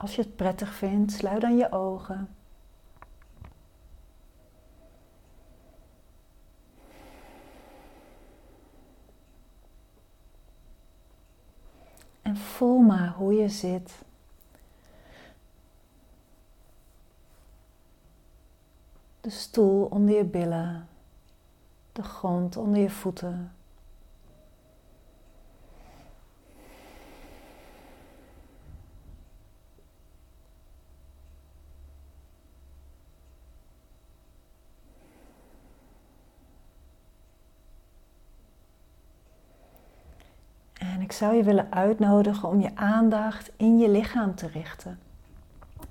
Als je het prettig vindt, sluit dan je ogen. En voel maar hoe je zit. De stoel onder je billen, de grond onder je voeten. En ik zou je willen uitnodigen om je aandacht in je lichaam te richten.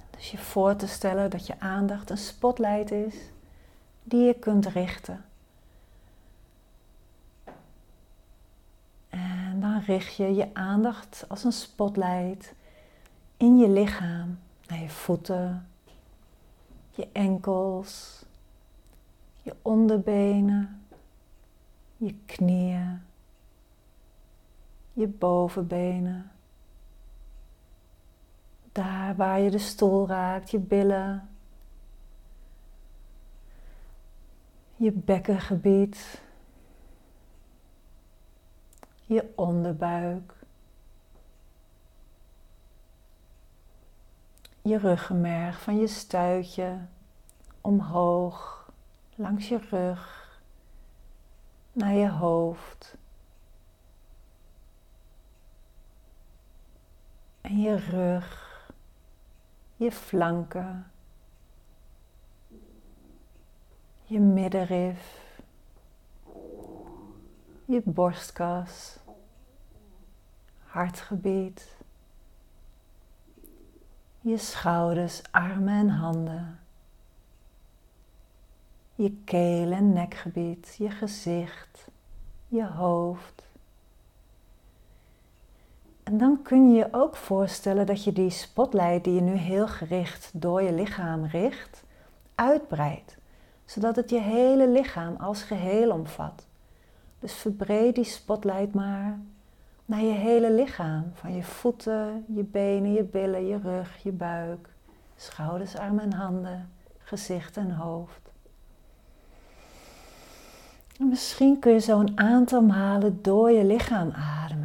Dus je voor te stellen dat je aandacht een spotlight is die je kunt richten. En dan richt je je aandacht als een spotlight in je lichaam, naar je voeten, je enkels, je onderbenen, je knieën, je bovenbenen. Daar waar je de stoel raakt, je billen, je bekkengebied, je onderbuik, je ruggenmerg van je stuitje omhoog, langs je rug, naar je hoofd. En je rug je flanken, je middenrif, je borstkas, hartgebied, je schouders, armen en handen, je keel- en nekgebied, je gezicht, je hoofd en dan kun je je ook voorstellen dat je die spotlight die je nu heel gericht door je lichaam richt, uitbreidt, zodat het je hele lichaam als geheel omvat. Dus verbreed die spotlight maar naar je hele lichaam, van je voeten, je benen, je billen, je rug, je buik, schouders, armen en handen, gezicht en hoofd. En misschien kun je zo een aantal malen door je lichaam ademen.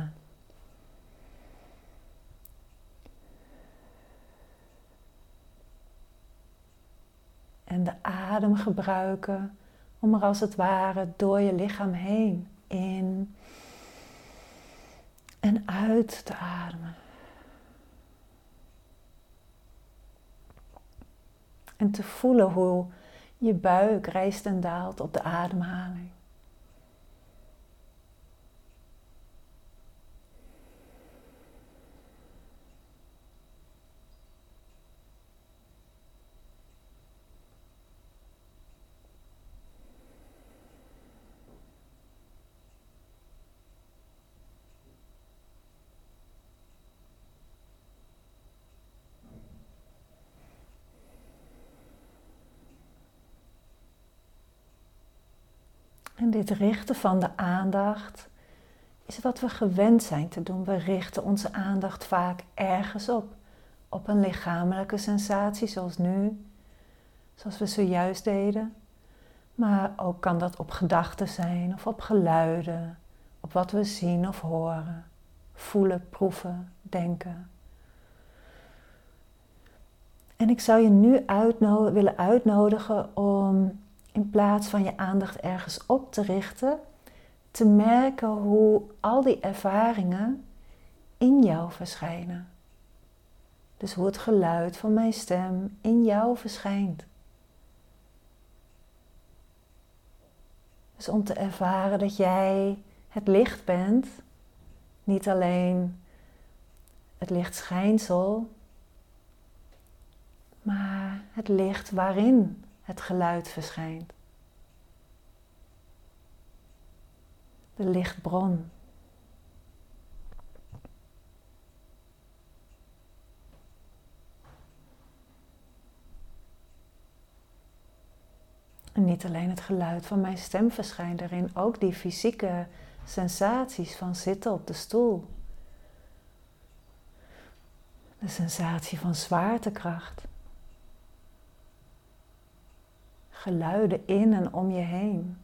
En de adem gebruiken om er als het ware door je lichaam heen in en uit te ademen. En te voelen hoe je buik rijst en daalt op de ademhaling. En dit richten van de aandacht is wat we gewend zijn te doen. We richten onze aandacht vaak ergens op. Op een lichamelijke sensatie zoals nu, zoals we zojuist deden. Maar ook kan dat op gedachten zijn of op geluiden, op wat we zien of horen, voelen, proeven, denken. En ik zou je nu willen uitnodigen om in plaats van je aandacht ergens op te richten, te merken hoe al die ervaringen in jou verschijnen. Dus hoe het geluid van mijn stem in jou verschijnt. Dus om te ervaren dat jij het licht bent, niet alleen het lichtschijnsel, maar het licht waarin het geluid verschijnt. De lichtbron. En niet alleen het geluid van mijn stem verschijnt erin, ook die fysieke sensaties van zitten op de stoel. De sensatie van zwaartekracht. Geluiden in en om je heen.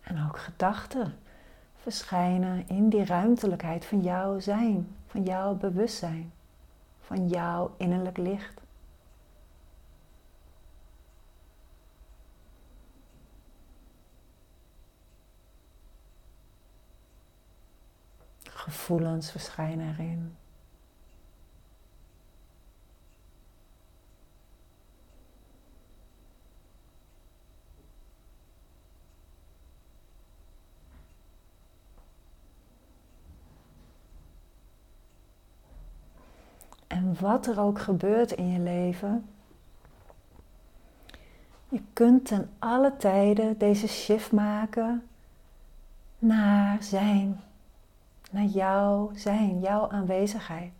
En ook gedachten verschijnen in die ruimtelijkheid van jouw zijn, van jouw bewustzijn, van jouw innerlijk licht. Gevoelens verschijnen erin. En wat er ook gebeurt in je leven, je kunt ten alle tijden deze shift maken naar zijn, naar jouw zijn, jouw aanwezigheid.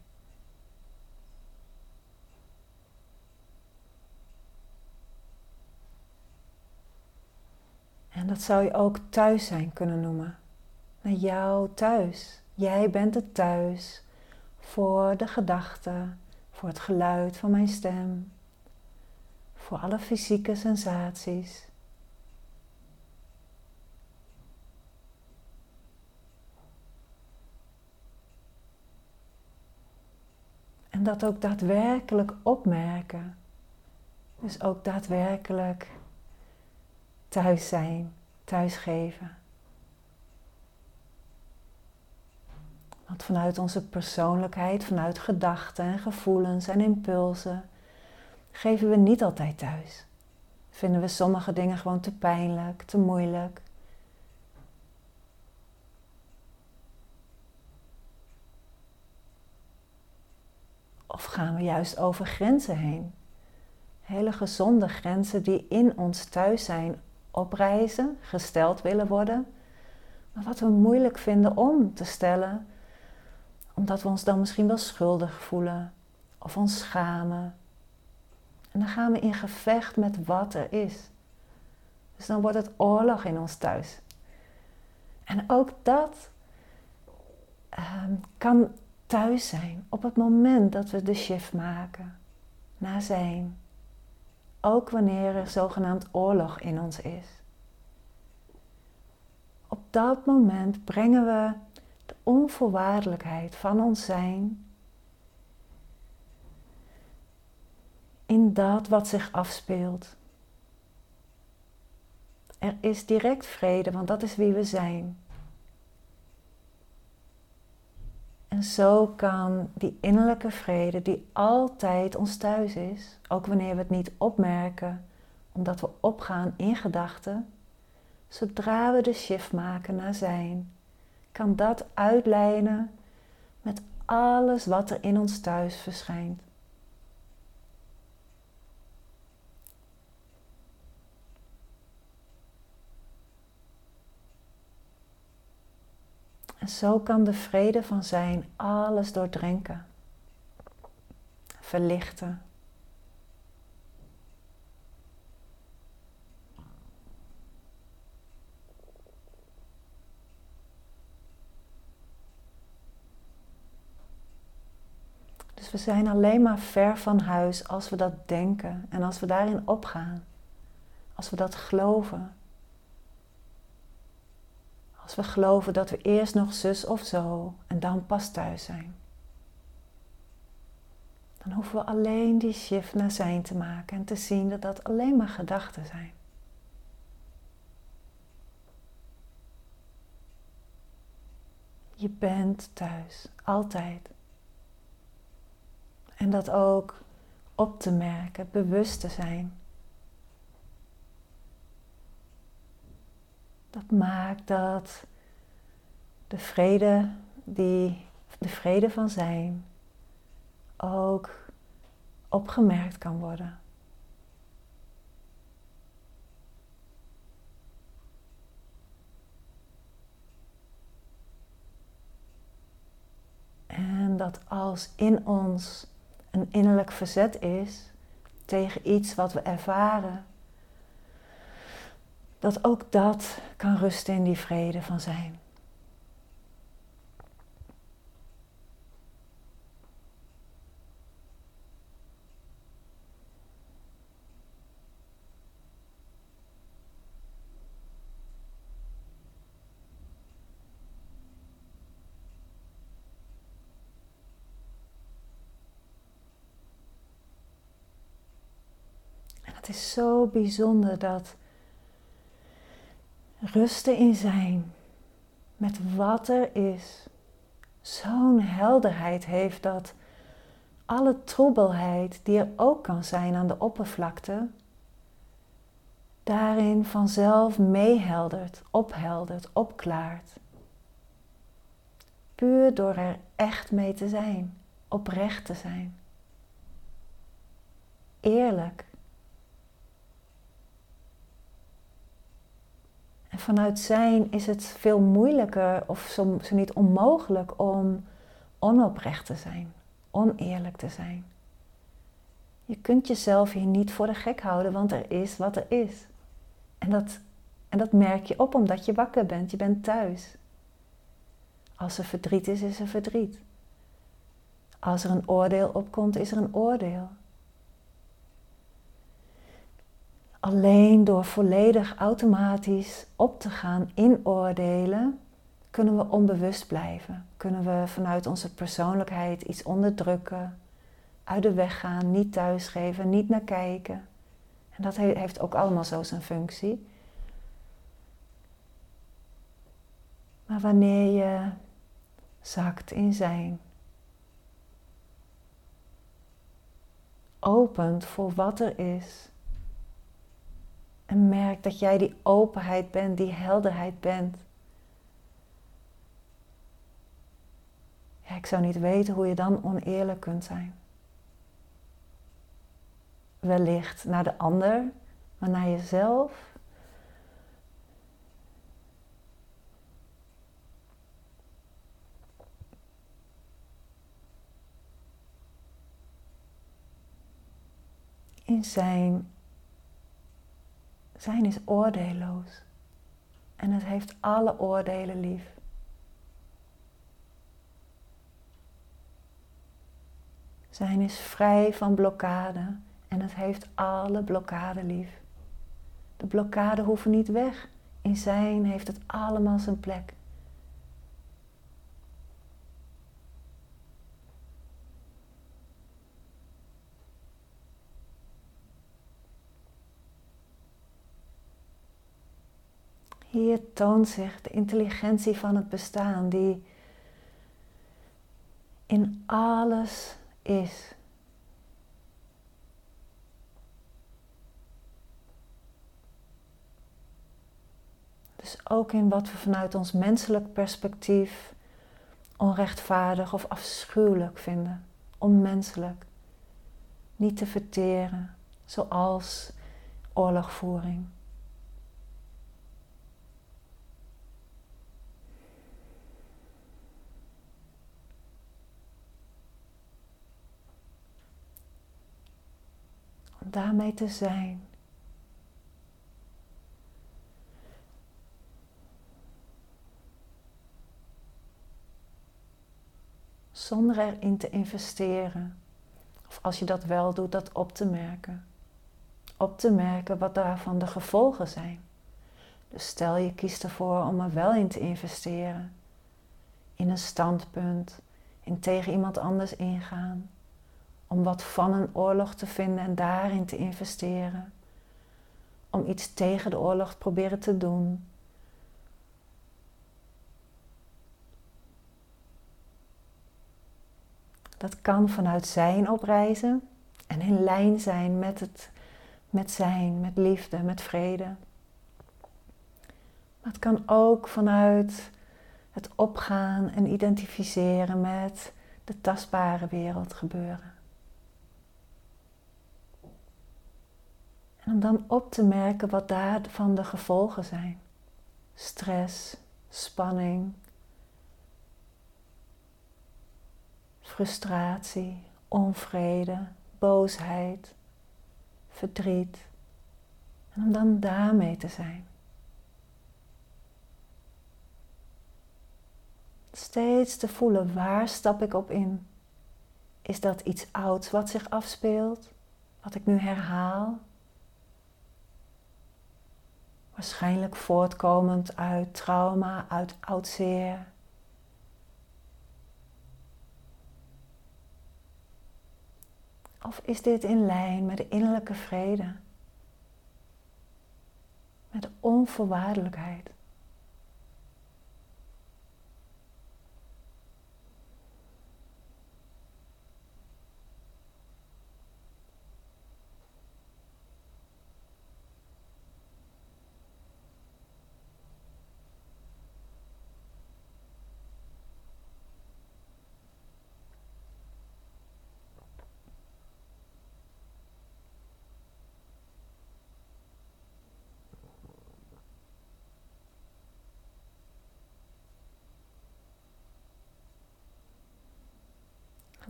En dat zou je ook thuis zijn kunnen noemen. Naar jouw thuis. Jij bent het thuis voor de gedachten, voor het geluid van mijn stem, voor alle fysieke sensaties. En dat ook daadwerkelijk opmerken. Dus ook daadwerkelijk thuis zijn, thuisgeven. Want vanuit onze persoonlijkheid, vanuit gedachten en gevoelens en impulsen, geven we niet altijd thuis. Vinden we sommige dingen gewoon te pijnlijk, te moeilijk. Of gaan we juist over grenzen heen? Hele gezonde grenzen die in ons thuis zijn oprijzen, gesteld willen worden, maar wat we moeilijk vinden om te stellen omdat we ons dan misschien wel schuldig voelen of ons schamen. En dan gaan we in gevecht met wat er is. Dus dan wordt het oorlog in ons thuis. En ook dat ehm, kan thuis zijn op het moment dat we de shift maken naar zijn. Ook wanneer er zogenaamd oorlog in ons is. Op dat moment brengen we onvoorwaardelijkheid van ons zijn in dat wat zich afspeelt. Er is direct vrede, want dat is wie we zijn. En zo kan die innerlijke vrede, die altijd ons thuis is, ook wanneer we het niet opmerken, omdat we opgaan in gedachten, zodra we de shift maken naar zijn, kan dat uitlijnen met alles wat er in ons thuis verschijnt. En zo kan de vrede van zijn alles doordrenken, verlichten. We zijn alleen maar ver van huis als we dat denken en als we daarin opgaan. Als we dat geloven. Als we geloven dat we eerst nog zus of zo en dan pas thuis zijn. Dan hoeven we alleen die shift naar zijn te maken en te zien dat dat alleen maar gedachten zijn. Je bent thuis, altijd. En dat ook op te merken, bewust te zijn. Dat maakt dat de vrede, die, de vrede van zijn ook opgemerkt kan worden. En dat als in ons een innerlijk verzet is tegen iets wat we ervaren, dat ook dat kan rusten in die vrede van zijn. Is zo bijzonder dat rusten in zijn met wat er is zo'n helderheid heeft dat alle troebelheid die er ook kan zijn aan de oppervlakte, daarin vanzelf meeheldert, opheldert, opklaart. Puur door er echt mee te zijn, oprecht te zijn. Eerlijk. Vanuit zijn is het veel moeilijker of zo, niet onmogelijk om onoprecht te zijn, oneerlijk te zijn. Je kunt jezelf hier niet voor de gek houden, want er is wat er is. En dat, en dat merk je op omdat je wakker bent, je bent thuis. Als er verdriet is, is er verdriet. Als er een oordeel opkomt, is er een oordeel. Alleen door volledig automatisch op te gaan inoordelen, kunnen we onbewust blijven. Kunnen we vanuit onze persoonlijkheid iets onderdrukken, uit de weg gaan, niet thuisgeven, niet naar kijken. En dat heeft ook allemaal zo zijn functie. Maar wanneer je zakt in zijn, opent voor wat er is, en merk dat jij die openheid bent, die helderheid bent. Ja, ik zou niet weten hoe je dan oneerlijk kunt zijn. Wellicht naar de ander, maar naar jezelf. In zijn zijn is oordeelloos. En het heeft alle oordelen lief. Zijn is vrij van blokkade en het heeft alle blokkade lief. De blokkade hoeven niet weg. In zijn heeft het allemaal zijn plek. Hier toont zich de intelligentie van het bestaan die in alles is. Dus ook in wat we vanuit ons menselijk perspectief onrechtvaardig of afschuwelijk vinden, onmenselijk, niet te verteren, zoals oorlogvoering. Daarmee te zijn. Zonder erin te investeren. Of als je dat wel doet, dat op te merken. Op te merken wat daarvan de gevolgen zijn. Dus stel je kiest ervoor om er wel in te investeren. In een standpunt, in tegen iemand anders ingaan om wat van een oorlog te vinden en daarin te investeren. Om iets tegen de oorlog te proberen te doen. Dat kan vanuit zijn opreizen en in lijn zijn met, het, met zijn, met liefde, met vrede. Maar het kan ook vanuit het opgaan en identificeren met de tastbare wereld gebeuren. En om dan op te merken wat daarvan de gevolgen zijn. Stress, spanning, frustratie, onvrede, boosheid, verdriet. En om dan daarmee te zijn. Steeds te voelen waar stap ik op in. Is dat iets ouds wat zich afspeelt, wat ik nu herhaal? Waarschijnlijk voortkomend uit trauma, uit oud zeer. Of is dit in lijn met de innerlijke vrede? Met de onvoorwaardelijkheid?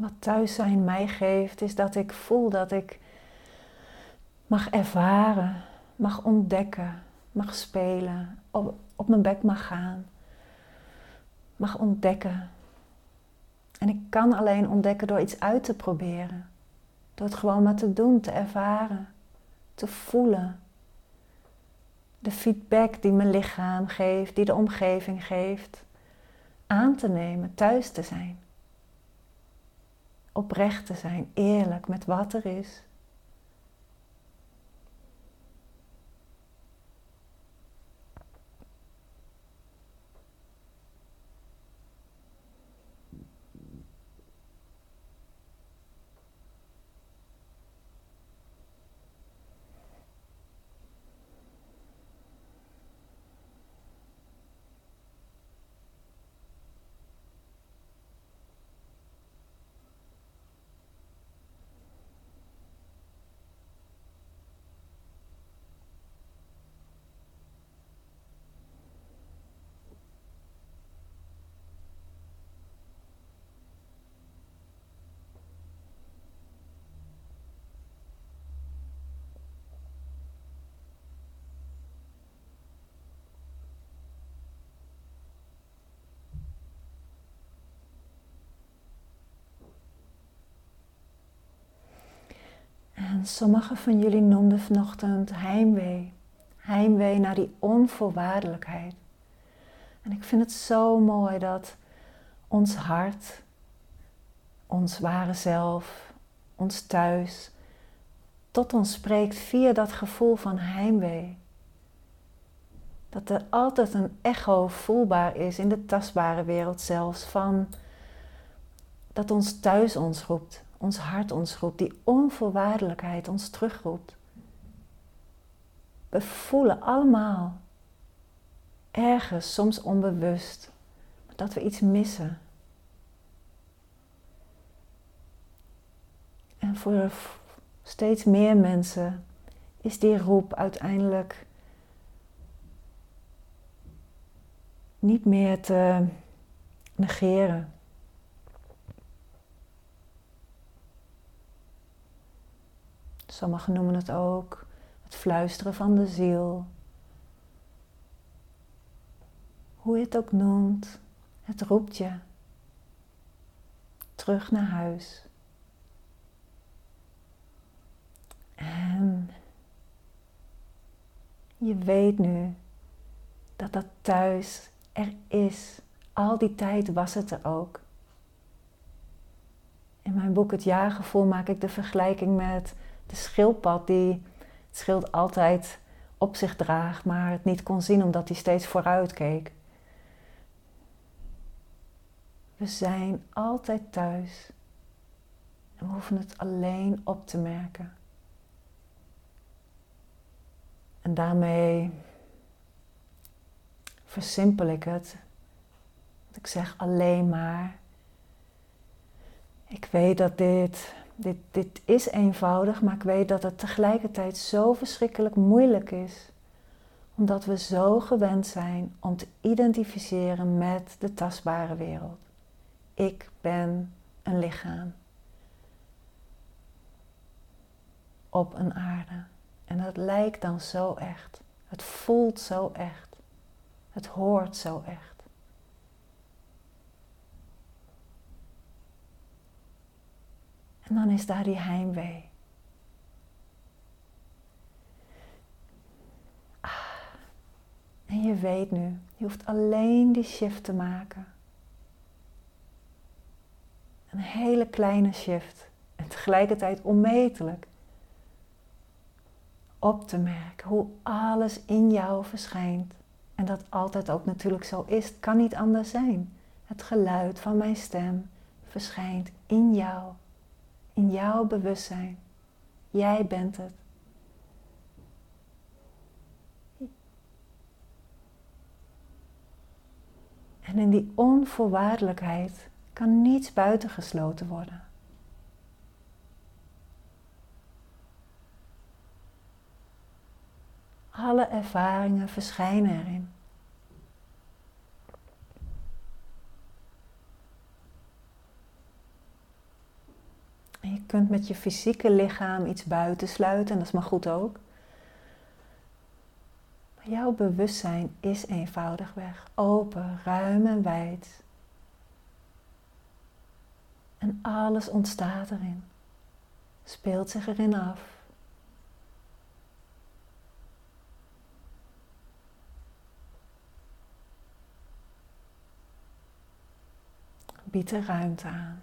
Wat thuis zijn mij geeft, is dat ik voel dat ik mag ervaren, mag ontdekken, mag spelen, op, op mijn bek mag gaan, mag ontdekken. En ik kan alleen ontdekken door iets uit te proberen, door het gewoon maar te doen, te ervaren, te voelen. De feedback die mijn lichaam geeft, die de omgeving geeft, aan te nemen, thuis te zijn oprecht te zijn, eerlijk met wat er is. En sommigen van jullie noemden vanochtend heimwee. Heimwee naar die onvoorwaardelijkheid. En ik vind het zo mooi dat ons hart, ons ware zelf, ons thuis, tot ons spreekt via dat gevoel van heimwee. Dat er altijd een echo voelbaar is in de tastbare wereld zelfs van dat ons thuis ons roept, ons hart ons roept, die onvoorwaardelijkheid ons terugroept. We voelen allemaal ergens, soms onbewust, dat we iets missen. En voor steeds meer mensen is die roep uiteindelijk niet meer te negeren. Sommigen noemen het ook het fluisteren van de ziel. Hoe je het ook noemt, het roept je terug naar huis. En je weet nu dat dat thuis er is. Al die tijd was het er ook. In mijn boek Het Jaargevoel maak ik de vergelijking met de schildpad die het schild altijd op zich draagt, maar het niet kon zien omdat hij steeds vooruit keek. We zijn altijd thuis en we hoeven het alleen op te merken. En daarmee versimpel ik het. ik zeg alleen maar. Ik weet dat dit dit, is eenvoudig, maar ik weet dat het tegelijkertijd zo verschrikkelijk moeilijk is. Omdat we zo gewend zijn om te identificeren met de tastbare wereld. Ik ben een lichaam op een aarde. En dat lijkt dan zo echt. Het voelt zo echt. Het hoort zo echt. En dan is daar die heimwee. Ah. En je weet nu, je hoeft alleen die shift te maken. Een hele kleine shift en tegelijkertijd onmetelijk. Op te merken hoe alles in jou verschijnt. En dat altijd ook natuurlijk zo is. Het kan niet anders zijn. Het geluid van mijn stem verschijnt in jou, in jouw bewustzijn. Jij bent het. En in die onvoorwaardelijkheid kan niets buitengesloten worden. Alle ervaringen verschijnen erin. Kunt met je fysieke lichaam iets buitensluiten, en dat is maar goed ook. Maar jouw bewustzijn is eenvoudigweg open, ruim en wijd. En alles ontstaat erin, speelt zich erin af. Bied er ruimte aan.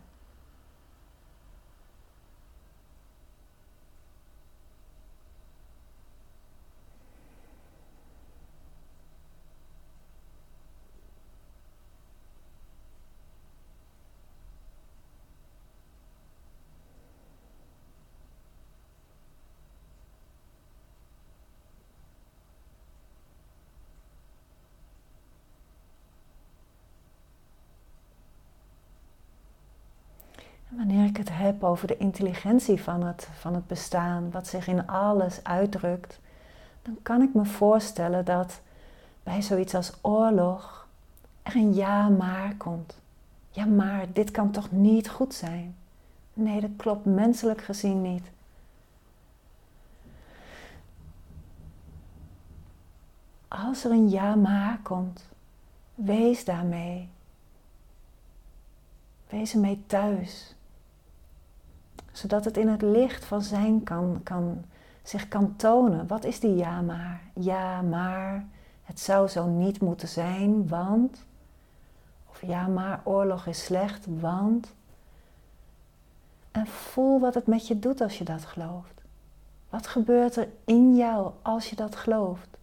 wanneer het heb over de intelligentie van het, van het bestaan, wat zich in alles uitdrukt, dan kan ik me voorstellen dat bij zoiets als oorlog er een ja maar komt. Ja maar, dit kan toch niet goed zijn? Nee, dat klopt menselijk gezien niet. Als er een ja maar komt, wees daarmee. Wees ermee thuis zodat het in het licht van zijn kan, kan, zich kan tonen. Wat is die ja maar? Ja maar, het zou zo niet moeten zijn, want. Of ja maar, oorlog is slecht, want. En voel wat het met je doet als je dat gelooft. Wat gebeurt er in jou als je dat gelooft?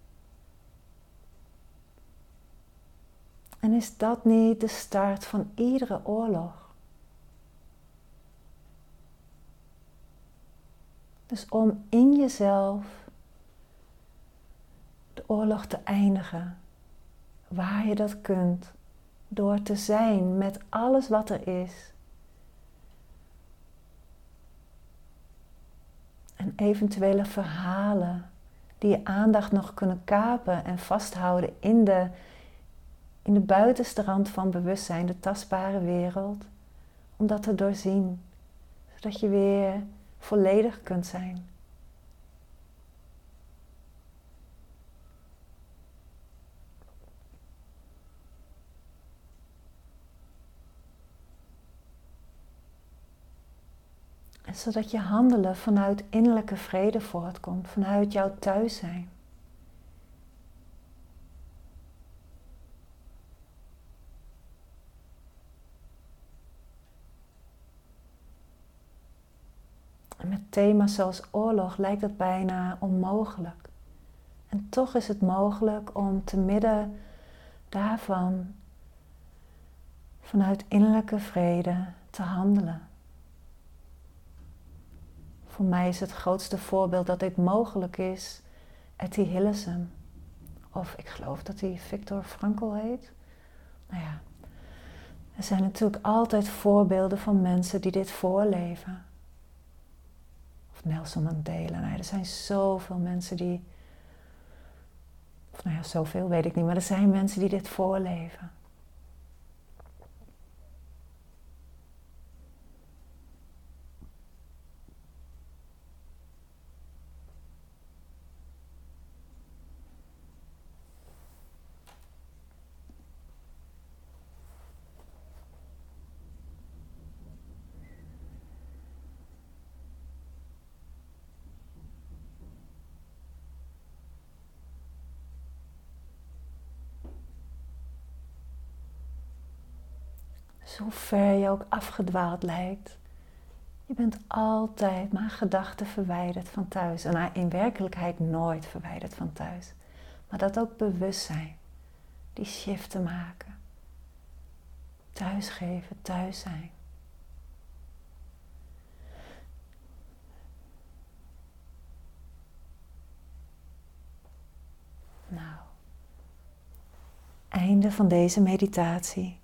En is dat niet de start van iedere oorlog? Dus om in jezelf de oorlog te eindigen, waar je dat kunt, door te zijn met alles wat er is. En eventuele verhalen die je aandacht nog kunnen kapen en vasthouden in de, in de buitenste rand van bewustzijn, de tastbare wereld, om dat te doorzien, zodat je weer volledig kunt zijn. Zodat je handelen vanuit innerlijke vrede voortkomt, vanuit jouw thuis zijn. Met thema's zoals oorlog lijkt het bijna onmogelijk. En toch is het mogelijk om te midden daarvan vanuit innerlijke vrede te handelen. Voor mij is het grootste voorbeeld dat dit mogelijk is Etty Hillesum. Of ik geloof dat hij Victor Frankl heet. Nou ja, er zijn natuurlijk altijd voorbeelden van mensen die dit voorleven. Nelson Mandela. Nou, er zijn zoveel mensen die. Of nou ja, zoveel weet ik niet, maar er zijn mensen die dit voorleven. Hoe ver je ook afgedwaald lijkt, je bent altijd maar gedachten verwijderd van thuis. En in werkelijkheid nooit verwijderd van thuis. Maar dat ook bewustzijn, die shift maken. Thuisgeven, thuis zijn. Nou, einde van deze meditatie.